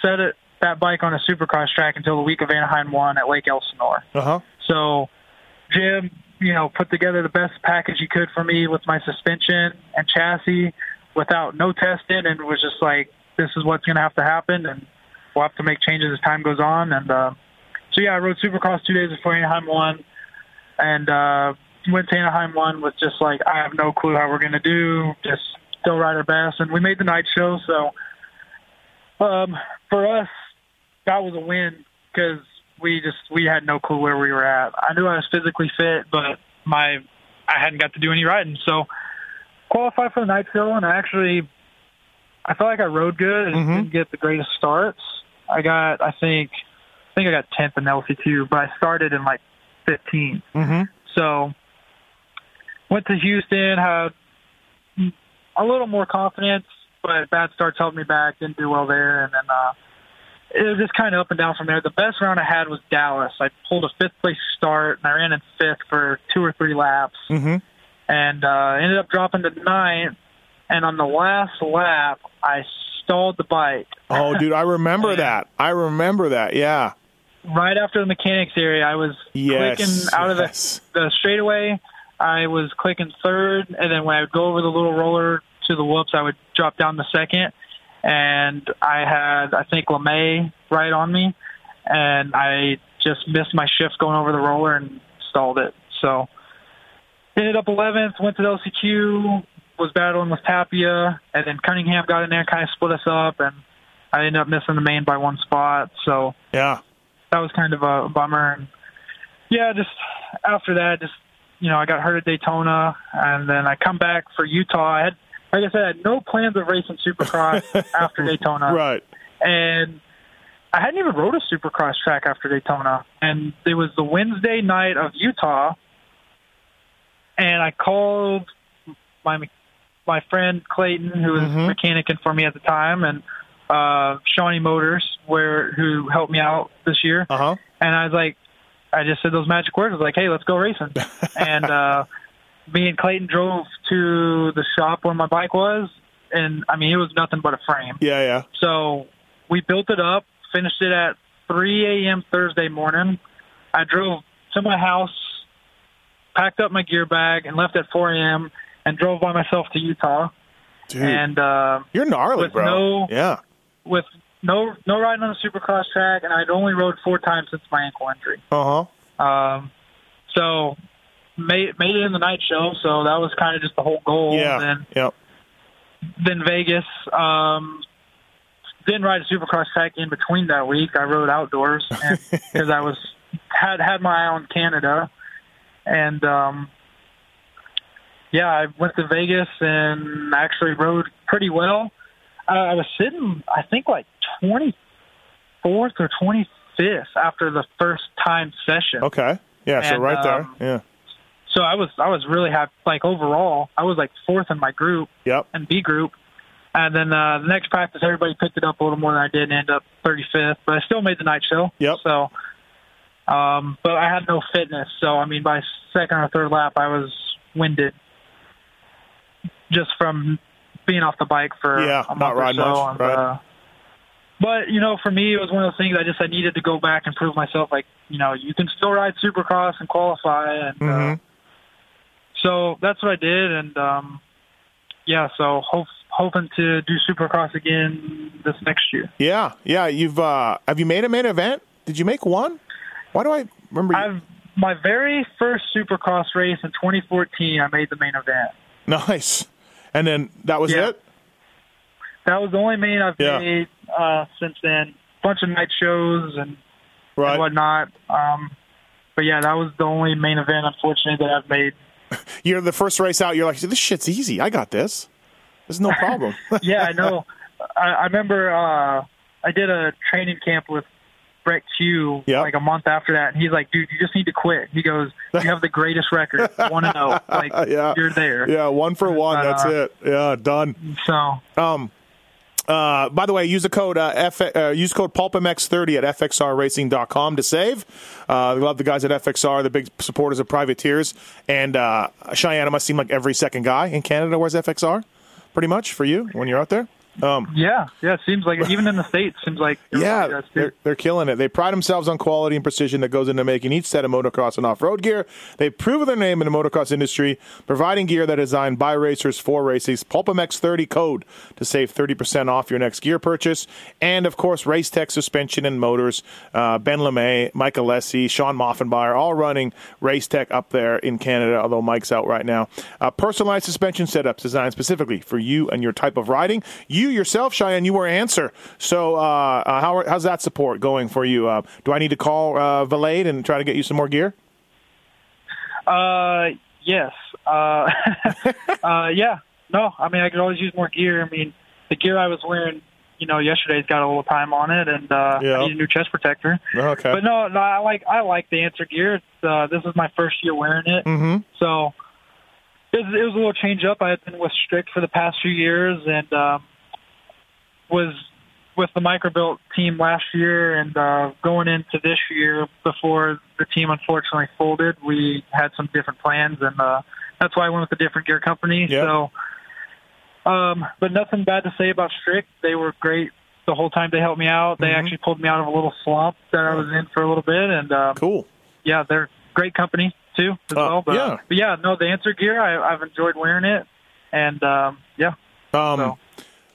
set it that bike on a Supercross track until the week of Anaheim one at Lake Elsinore. Uh huh. So Jim, you know, put together the best package he could for me with my suspension and chassis without no testing and was just like, this is what's going to have to happen and we'll have to make changes as time goes on. And, uh, so yeah, I rode Supercross two days before Anaheim one and, uh, went to Anaheim one with just like, I have no clue how we're going to do, just still ride our best. And we made the night show. So, um, for us, that was a win because we just we had no clue where we were at. I knew I was physically fit, but my I hadn't got to do any riding, so qualified for the night show, and I actually I felt like I rode good. Just Mhm. didn't get the greatest starts. I got I think I think I got tenth in LC two, but I started in like 15th. Mm-hmm. So went to Houston, had a little more confidence, but bad starts held me back. Didn't do well there, and then uh, it was just kind of up and down from there. The best round I had was Dallas. I pulled a fifth place start, and I ran in fifth for two or three laps, Mm-hmm. And uh, ended up dropping to ninth. And on the last lap, I stalled the bike. Oh, dude, I remember that. I remember that. Yeah. right after the mechanics area, I was Yes. clicking out of the yes. the straightaway, I was clicking third, and then when I would go over the little roller to the whoops, I would drop down the second, and I had I think LaMay right on me, and I just missed my shift going over the roller and stalled it. So ended up 11th, went to the LCQ, was battling with Tapia, and then Cunningham got in there, kind of split us up, and I ended up missing the main by one spot. So Yeah. that was kind of a bummer. And yeah, just after that, just you know, I got hurt at Daytona, and then I come back for Utah. I had, like I said, I had no plans of racing Supercross after Daytona, Right. and I hadn't even rode a Supercross track after Daytona. And it was the Wednesday night of Utah, and I called my my friend Clayton, who was Mhm. mechanicing for me at the time, and uh, Shawnee Motors, where who helped me out this year. Uh huh. And I was like, I just said those magic words. I was like, hey, let's go racing. and uh, me and Clayton drove to the shop where my bike was. And I mean, it was nothing but a frame. Yeah. Yeah. So we built it up, finished it at 3 a.m. Thursday morning. I drove to my house, packed up my gear bag, and left at 4 a.m. and drove by myself to Utah. Dude, And uh, you're gnarly, with bro. no- yeah. with no no riding on a supercross track, and I'd only rode four times since my ankle injury. Uh huh. Um, So made made it in the night show. So that was kind of just the whole goal. Yeah. And Yep. then Vegas. Um, didn't ride a Supercross track in between that week. I rode outdoors because I was had had my eye on Canada, and um, yeah, I went to Vegas and actually rode pretty well. Uh, I was sitting, I think, like twenty fourth or twenty fifth after the first time session. Okay. Yeah. so And, right there. um, Yeah. So I was I was really happy. Like overall, I was like fourth in my group Yep. and B group. And then uh, the next practice, everybody picked it up a little more than I did and ended up 35th. But I still made the night show. Yep. So, um, but I had no fitness. So, I mean, by second or third lap, I was winded just from being off the bike for Yeah, a month not or riding so. much, and, right. uh, but you know, for me, it was one of those things. I just I needed to go back and prove myself. Like, you know, you can still ride Supercross and qualify, and uh, Mhm. so that's what I did, and um, yeah, so hope, hoping to do Supercross again this next year. Yeah. Yeah. You've uh, have you made a main event? Did you make one? Why do I remember? You? I've my very first Supercross race in 2014. I made the main event. Nice. And then that was Yeah. it. That was the only main I've Yeah. made uh, since then. Bunch of night shows and, Right. and whatnot. Um, but yeah, that was the only main event, unfortunately, that I've made. You're the first race out. You're like, this shit's easy. I got this. There's no problem. yeah, I know. I, I remember uh, I did a training camp with Brett Cue Yep. like a month after that, and he's like, "Dude, you just need to quit." He goes, "You have the greatest record, one and zero. Like Yeah. you're there." yeah. One for one. But, That's uh, it. Yeah. Done. So Um, uh, by the way, use the code uh, F, uh, use code PulpMX30 at fxrracing.com to save. Uh, we love the guys at FXR, the big supporters of privateers. And uh, Cheyenne, it must seem like every second guy in Canada wears FXR, pretty much for you when you're out there. Um, yeah, yeah. It seems like even in the states, seems like yeah, they're, they're killing it. They pride themselves on quality and precision that goes into making each set of motocross and off-road gear. They've proven their name in the motocross industry, providing gear that is designed by racers for races. PulpMX30 code to save 30% off your next gear purchase. And, of course, Race Tech Suspension and Motors. Uh, ben LaMay, Mike Alessi, Shawn Maffenbeier, all running Race Tech up there in Canada, although Mike's out right now. Uh, personalized suspension setups designed specifically for you and your type of riding. You yourself, Cheyenne, you were answer. So, uh, uh, how, how's that support going for you? Uh, do I need to call uh, Valade and try to get you some more gear? Uh, yes. Uh, uh, yeah. No, I mean I could always use more gear. I mean the gear I was wearing, you know, yesterday's got a little time on it, and uh, Yeah. I need a new chest protector. Okay. But no, no, I like I like the answer gear. It's, uh, this is my first year wearing it, mm-hmm. so it was, it was a little change up. I had been with Strict for the past few years, and um, was with the microbuilt team last year, and uh, going into this year before the team unfortunately folded, we had some different plans, and uh, that's why I went with a different gear company. Yeah. So. Um, but nothing bad to say about Strict. They were great the whole time they helped me out. They Mhm. actually pulled me out of a little slump that I was in for a little bit, and um, Cool. yeah, they're great company too as Uh, well. But yeah. but yeah, no, the answer gear, I, I've enjoyed wearing it, and um, yeah, Um, So-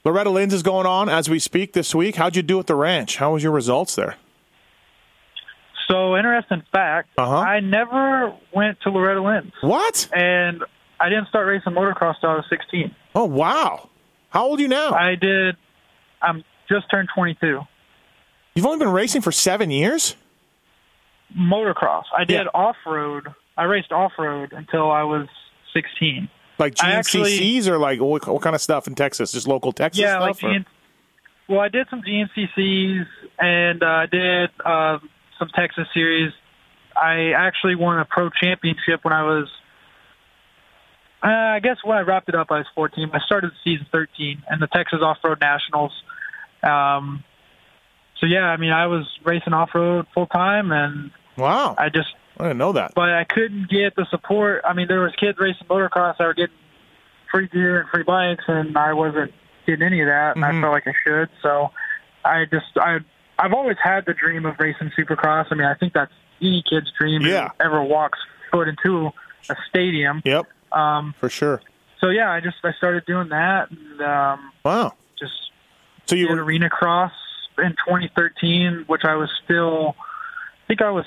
Loretta Lynn's is going on as we speak this week. How'd you do at the ranch? How was your results there? So interesting fact, Uh-huh. I never went to Loretta Lynn's, What? and I didn't start racing motocross till I was 16. Oh, wow. How old are you now? I did. I'm just turned 22. You've only been racing for seven years? Motocross. I did Yeah. off road. I raced off road until I was 16. Like GNCCs or like what, what kind of stuff in Texas? Just local Texas yeah, like stuff? or- GN- well, I did some GNCCs and uh, I did uh, some Texas series. I actually won a pro championship when I was, uh, I guess when I wrapped it up, I was 14. I started the season 13 and the Texas Off Road Nationals. Um, so yeah, I mean, I was racing off road full time, and wow. I, I didn't know that. but I couldn't get the support. I mean, there was kids racing motocross that were getting free gear and free bikes, and I wasn't getting any of that, and Mhm. I felt like I should. So I just I I've always had the dream of racing Supercross. I mean, I think that's any kid's dream Yeah. who ever walks foot into a stadium. Yep, Um, for sure. so yeah, I just I started doing that, and um, Wow. just So you did were arena cross in 2013, which I was still, I think I was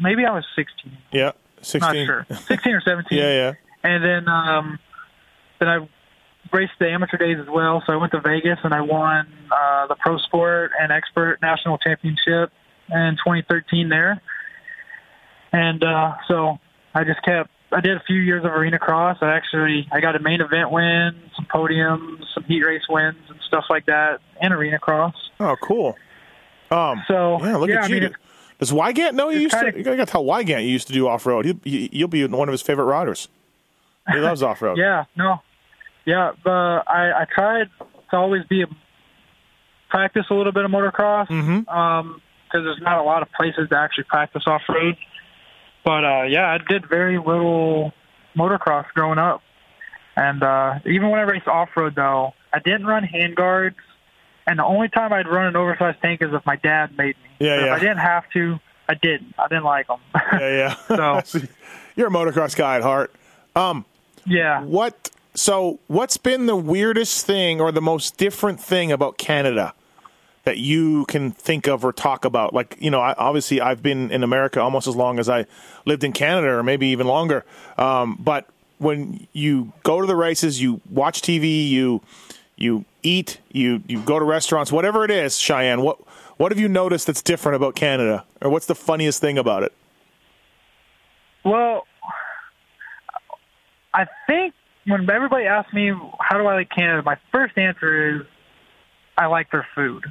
maybe I was 16. Yeah, Not sixteen. sure, 16 or 17. Yeah, yeah. And then um, then I raced the amateur days as well. So I went to Vegas and I won uh, the Pro Sport and Expert National Championship in 2013 there. And uh, so I just kept. I did a few years of arena cross. I actually I got a main event win, some podiums, some heat race wins, and stuff like that, and arena cross. Oh, cool. Um, So yeah, look at I you. mean, Does Weigandt know you used to? You gotta tell Weigandt you used to do off road. You'll be one of his favorite riders. He loves off road. Yeah, no, yeah. But I I tried to always be a, practice a little bit of motocross Mhm. um, because there's not a lot of places to actually practice off road. But uh, yeah, I did very little motocross growing up, and uh, even when I raced off road though, I didn't run handguards. And the only time I'd run an oversized tank is if my dad made me. Yeah, yeah. If I didn't have to, I didn't. I didn't like them. yeah, yeah. So- you're a motocross guy at heart. Um, yeah. what? So, what's been the weirdest thing or the most different thing about Canada that you can think of or talk about? Like, you know, I, obviously I've been in America almost as long as I lived in Canada, or maybe even longer. Um, but when you go to the races, you watch TV, you you eat, you you go to restaurants, whatever it is. Cheyenne, what what have you noticed that's different about Canada, or what's the funniest thing about it? Well, I think when everybody asks me how do I like Canada, my first answer is I like their food.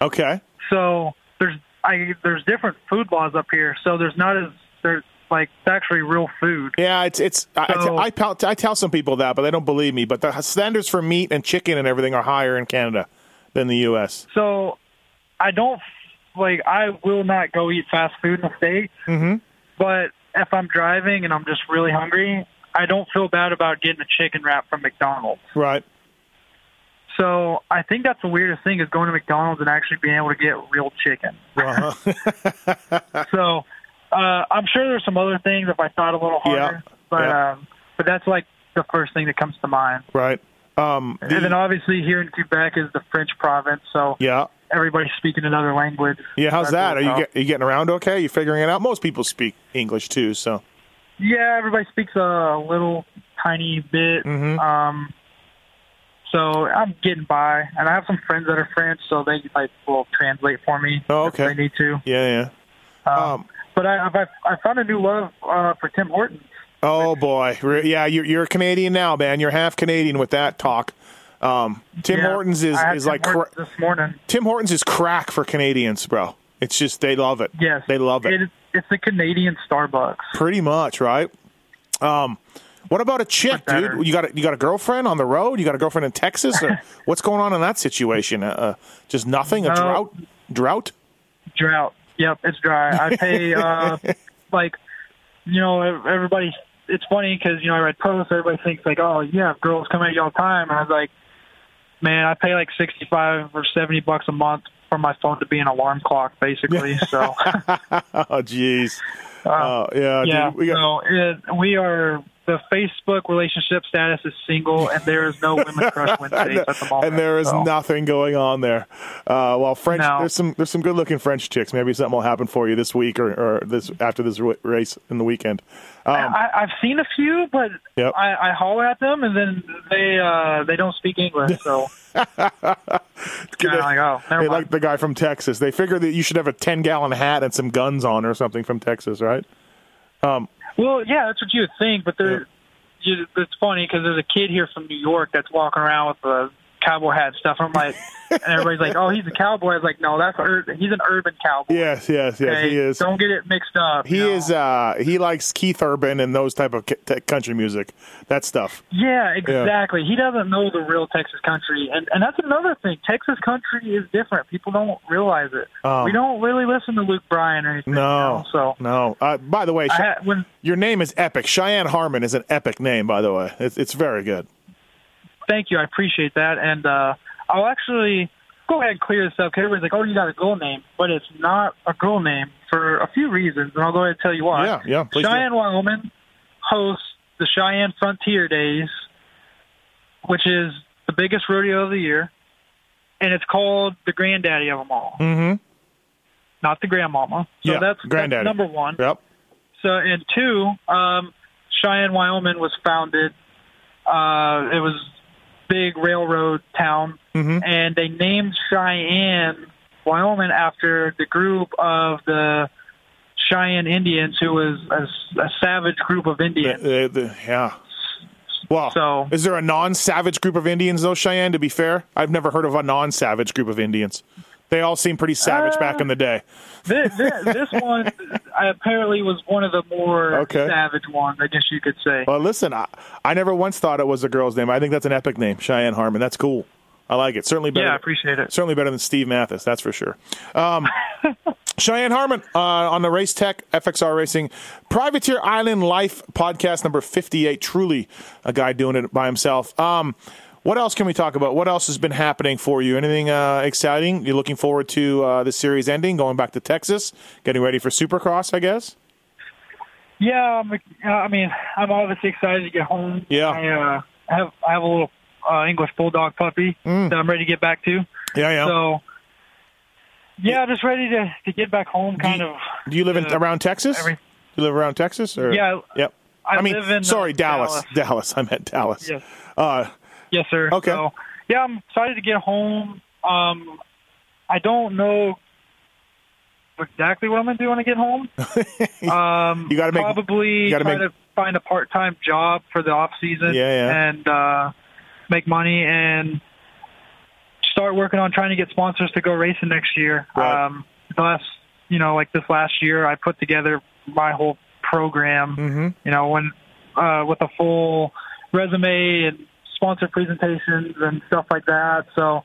Okay. So there's I there's different food laws up here, so there's not as there's like it's actually real food. Yeah, it's it's. I, So- I, I tell some people that, but they don't believe me. But the standards for meat and chicken and everything are higher in Canada than the U.S. So I don't like I will not go eat fast food in the states. Mhm. But if I'm driving and I'm just really hungry, I don't feel bad about getting a chicken wrap from McDonald's. Right. So I think that's the weirdest thing is going to McDonald's and actually being able to get real chicken. Uh-huh. So uh, I'm sure there's some other things if I thought a little harder, but Yeah. um, but that's like the first thing that comes to mind. right. Um. the- and then obviously here in Quebec is the French province, so yeah. Everybody's speaking another language. Yeah. How's that? Are you get, are you getting around okay? You figuring it out? Most people speak English too. So. Yeah, everybody speaks a little tiny bit. Mhm. Um, so I'm getting by, and I have some friends that are French, so they like will translate for me Oh, if okay. they need to. Yeah. Yeah. Um, Um, but I, I've, I found a new love uh, for Tim Hortons. Oh boy. Yeah. You're you're a Canadian now, man. You're half Canadian with that talk. Um. Tim Yeah, Hortons is is Tim like Hortons cra- this morning. Tim Hortons is crack for Canadians, bro. It's just they love it. Yes, They love it. it it's the Canadian Starbucks. Pretty much, right? Um, what about a chick, dude? You got a, you got a girlfriend on the road? You got a girlfriend in Texas, or what's going on in that situation? Uh, Uh, just nothing? A drought? Drought? Drought. Yep, it's dry. I pay uh like you know ev- everybody. It's funny because you know I read posts. Everybody thinks like, oh yeah, girls come at you all the time, and I was like, man, I pay like sixty five or seventy bucks a month for my phone to be an alarm clock, basically. so oh, jeez. Uh, yeah, yeah, dude, we got, so it, we are. The Facebook relationship status is single, and there is no women crush Wednesdays at the moment. and there is so. nothing going on there. Uh, well, French. No. There's some there's some good looking French chicks. Maybe something will happen for you this week or, or this after this race in the weekend. Um, I, I've seen a few, but Yep. I, I holler at them, and then they uh, they don't speak English. So of like, oh, never they like the guy from Texas. They figure that you should have a ten gallon hat and some guns on or something from Texas, right? Well, yeah, that's what you would think, but there, you, it's funny because there's a kid here from New York that's walking around with a cowboy hat stuff. I'm like, and everybody's like, oh, he's a cowboy. I was like, no, that's ur- he's an urban cowboy. Yes, yes, yes. okay? He is. Don't get it mixed up. He you know? is. Uh, he likes Keith Urban and those type of country music. That stuff. Yeah, exactly. He doesn't know the real Texas country, and and that's another thing. Texas country is different. People don't realize it. Um, we don't really listen to Luke Bryan or anything. you No. know, so No. Uh, by the way, Che- when your name is epic. Cheyenne Harmon is an epic name. By the way, it's it's very good. Thank you, I appreciate that, and uh, I'll actually go ahead and clear this up. 'cause Everybody's like, "Oh, you got a girl name," but it's not a girl name for a few reasons, and I'll go ahead and tell you why. Yeah, yeah, please do. Cheyenne, Wyoming hosts the Cheyenne Frontier Days, which is the biggest rodeo of the year, and it's called the granddaddy of them all. Mm-hmm. not the grandmama. So Yeah, that's, granddaddy. that's number one. Yep. So and two, um, Cheyenne, Wyoming was founded. Uh, it was big railroad town, Mhm. and they named Cheyenne, Wyoming, after the group of the Cheyenne Indians, who was a, a savage group of Indians. The- the- yeah. Well, So- is there a non-savage group of Indians though, Cheyenne? To be fair, I've never heard of a non-savage group of Indians. They all seem pretty savage back in the day. this, this, this one apparently was one of the more Okay. savage ones, I guess you could say. Well, listen, I, I never once thought it was a girl's name. I think that's an epic name, Cheyenne Harmon. That's cool. I like it. Certainly better. Yeah, I appreciate it. Certainly better than Steve Matthes, that's for sure. Um, Cheyenne Harmon uh, on the Race Tech FXR Racing Privateer Island Life podcast number 58. Truly a guy doing it by himself. Um, what else can we talk about? What else has been happening for you? Anything uh, exciting? You're looking forward to uh, the series ending, going back to Texas, getting ready for Supercross, I guess? Yeah, I'm, uh, I mean, I'm obviously excited to get home. Yeah. I uh, have I have a little uh, English bulldog puppy Mm. that I'm ready to get back to. Yeah, yeah. So, yeah, just ready to to get back home. Kind you- of. Do you live in uh, around Texas? every- you live around Texas? Or? Yeah, Yep. I mean, live in, sorry, uh, Dallas. Dallas. I meant Dallas. Yes. Uh, Yes, sir. Okay. So, yeah, I'm excited to get home. Um, I don't know exactly what I'm going to do when I get home. Um, You gotta make- probably you gotta try make- to find a part-time job for the off season. Yeah, yeah. and uh, make money and start working on trying to get sponsors to go racing next year. Right. Um, the last, you know, like this last year, I put together my whole program. mhm. You know, when uh, with a full resume and sponsor presentations and stuff like that. So,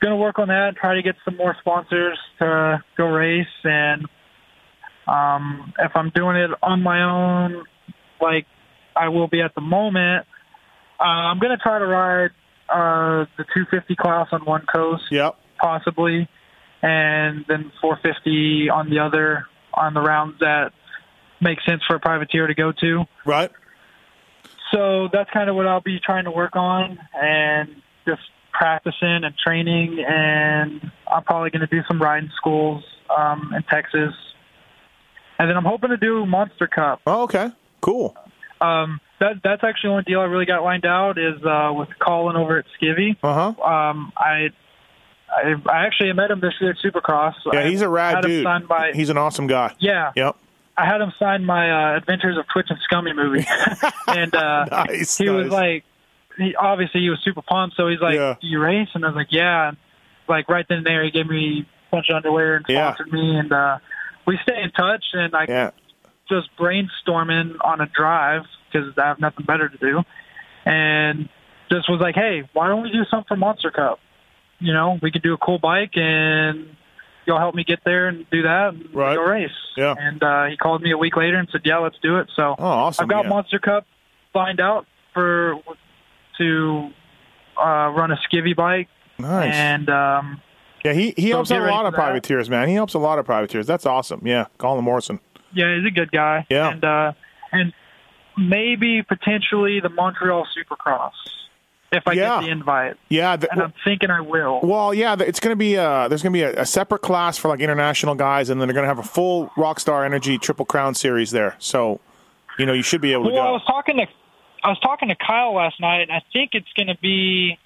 going to work on that, try to get some more sponsors to go race. And um, if I'm doing it on my own, like I will be at the moment, uh, I'm going to try to ride uh, the 250 class on one coast, Yep. possibly, and then 450 on the other on the rounds that make sense for a privateer to go to. Right. So that's kind of what I'll be trying to work on and just practicing and training. And I'm probably going to do some riding schools um, in Texas. And then I'm hoping to do Monster Cup. Oh, okay. Cool. Um, that that's actually the only deal I really got lined out is uh, with Colin over at Skivvy. Uh huh. Um, I, I I actually met him this year at Supercross. Yeah, he's a rad dude. by- He's an awesome guy. yeah, Yep. I had him sign my uh, Adventures of Twitch and Scummy movie, and uh, Nice. he was like, he, obviously he was super pumped. So he's like, Yeah. "Do you race?" And I was like, "Yeah." And like right then and there, he gave me a bunch of underwear and Yeah. sponsored me, and uh, we stay in touch. And I yeah. just brainstorming on a drive because I have nothing better to do, and just was like, "Hey, why don't we do something for Monster Cup? You know, we could do a cool bike and." You'll help me get there and do that and Right. go race. Yeah. And uh, he called me a week later and said, "Yeah, let's do it." So Oh, awesome. I've got yeah. Monster Cup lined out for to uh, run a skivvy bike, Nice. and um, yeah, he, he so helps a lot of privateers, man. He helps a lot of privateers. That's awesome. Yeah. Colin Morrison. yeah, he's a good guy. Yeah. and uh, and maybe potentially the Montreal Supercross if I Yeah. get the invite, Yeah. The, and I'm thinking I will. Well, yeah, it's going to be uh there's going to be a, a separate class for like international guys, and then they're going to have a full Rockstar Energy Triple Crown series there. So, you know, you should be able to Well, I go. was talking to I was talking to Kyle last night, and I think it's going to be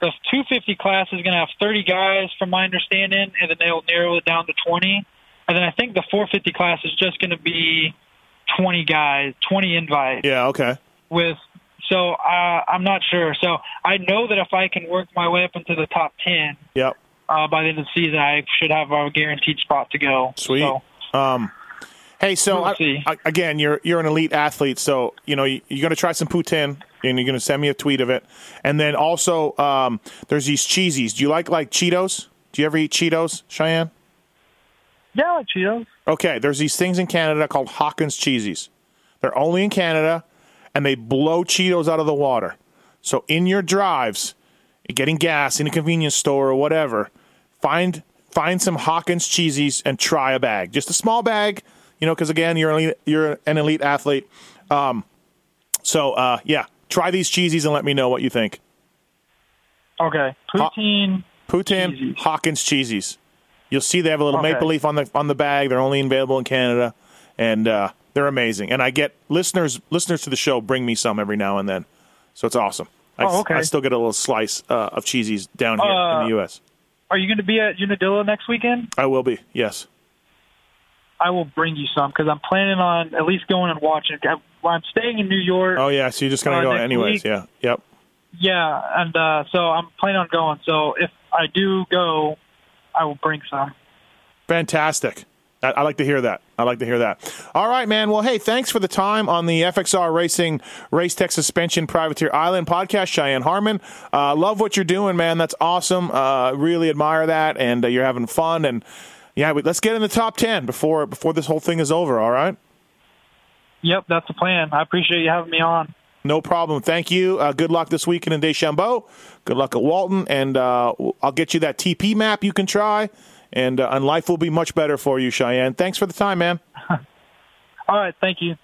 the 250 class is going to have 30 guys, from my understanding, and then they'll narrow it down to 20. And then I think the 450 class is just going to be 20 guys, 20 invites Yeah. Okay. with. So uh, I'm not sure. So I know that if I can work my way up into the top 10 Yep. uh, by the end of the season, I should have a guaranteed spot to go. Sweet. So, Um, hey, so We'll I- see. I- again, you're you're an elite athlete, so you know you, you're going to try some poutine, and you're going to send me a tweet of it. And then also, um, there's these Cheezies. Do you like like Cheetos? Do you ever eat Cheetos, Cheyenne? yeah, I like Cheetos. Okay, there's these things in Canada called Hawkins Cheezies. They're only in Canada, and they blow Cheetos out of the water. So in your drives, getting gas in a convenience store or whatever, find find some Hawkins Cheezies and try a bag, just a small bag, you know, because again, you're an elite, you're an elite athlete. Um, so uh, yeah, try these Cheezies and let me know what you think. Okay, poutine. Poutine, Cheezies. Hawkins Cheezies. You'll see they have a little Okay. maple leaf on the on the bag. They're only available in Canada, and uh, they're amazing. And I get listeners listeners to the show bring me some every now and then, so it's awesome. I, Oh, okay. I still get a little slice uh, of Cheezies down here in Uh, the U.S. Are you going to be at Unadilla next weekend? I will be. Yes. I will bring you some because I'm planning on at least going and watching. it. I'm staying in New York. Oh yeah. So you're just gonna Uh, go anyways. week. Yeah. Yep. Yeah, and uh, so I'm planning on going. So if I do go, I will bring some. Fantastic. I, I like to hear that. I like to hear that. All right, man. Well, hey, thanks for the time on the FXR Racing Race Tech Suspension Privateer Island podcast, Cheyenne Harmon. Uh, love what you're doing, man. That's awesome. Uh, really admire that, and uh, you're having fun. And yeah, we, let's get in the top ten before before this whole thing is over. All right. Yep, that's the plan. I appreciate you having me on. No problem. Thank you. Uh, good luck this weekend in Deschambault. Good luck at Walton, and uh, I'll get you that TP map you can try, and uh, and life will be much better for you, Cheyenne. Thanks for the time, man. All right, thank you.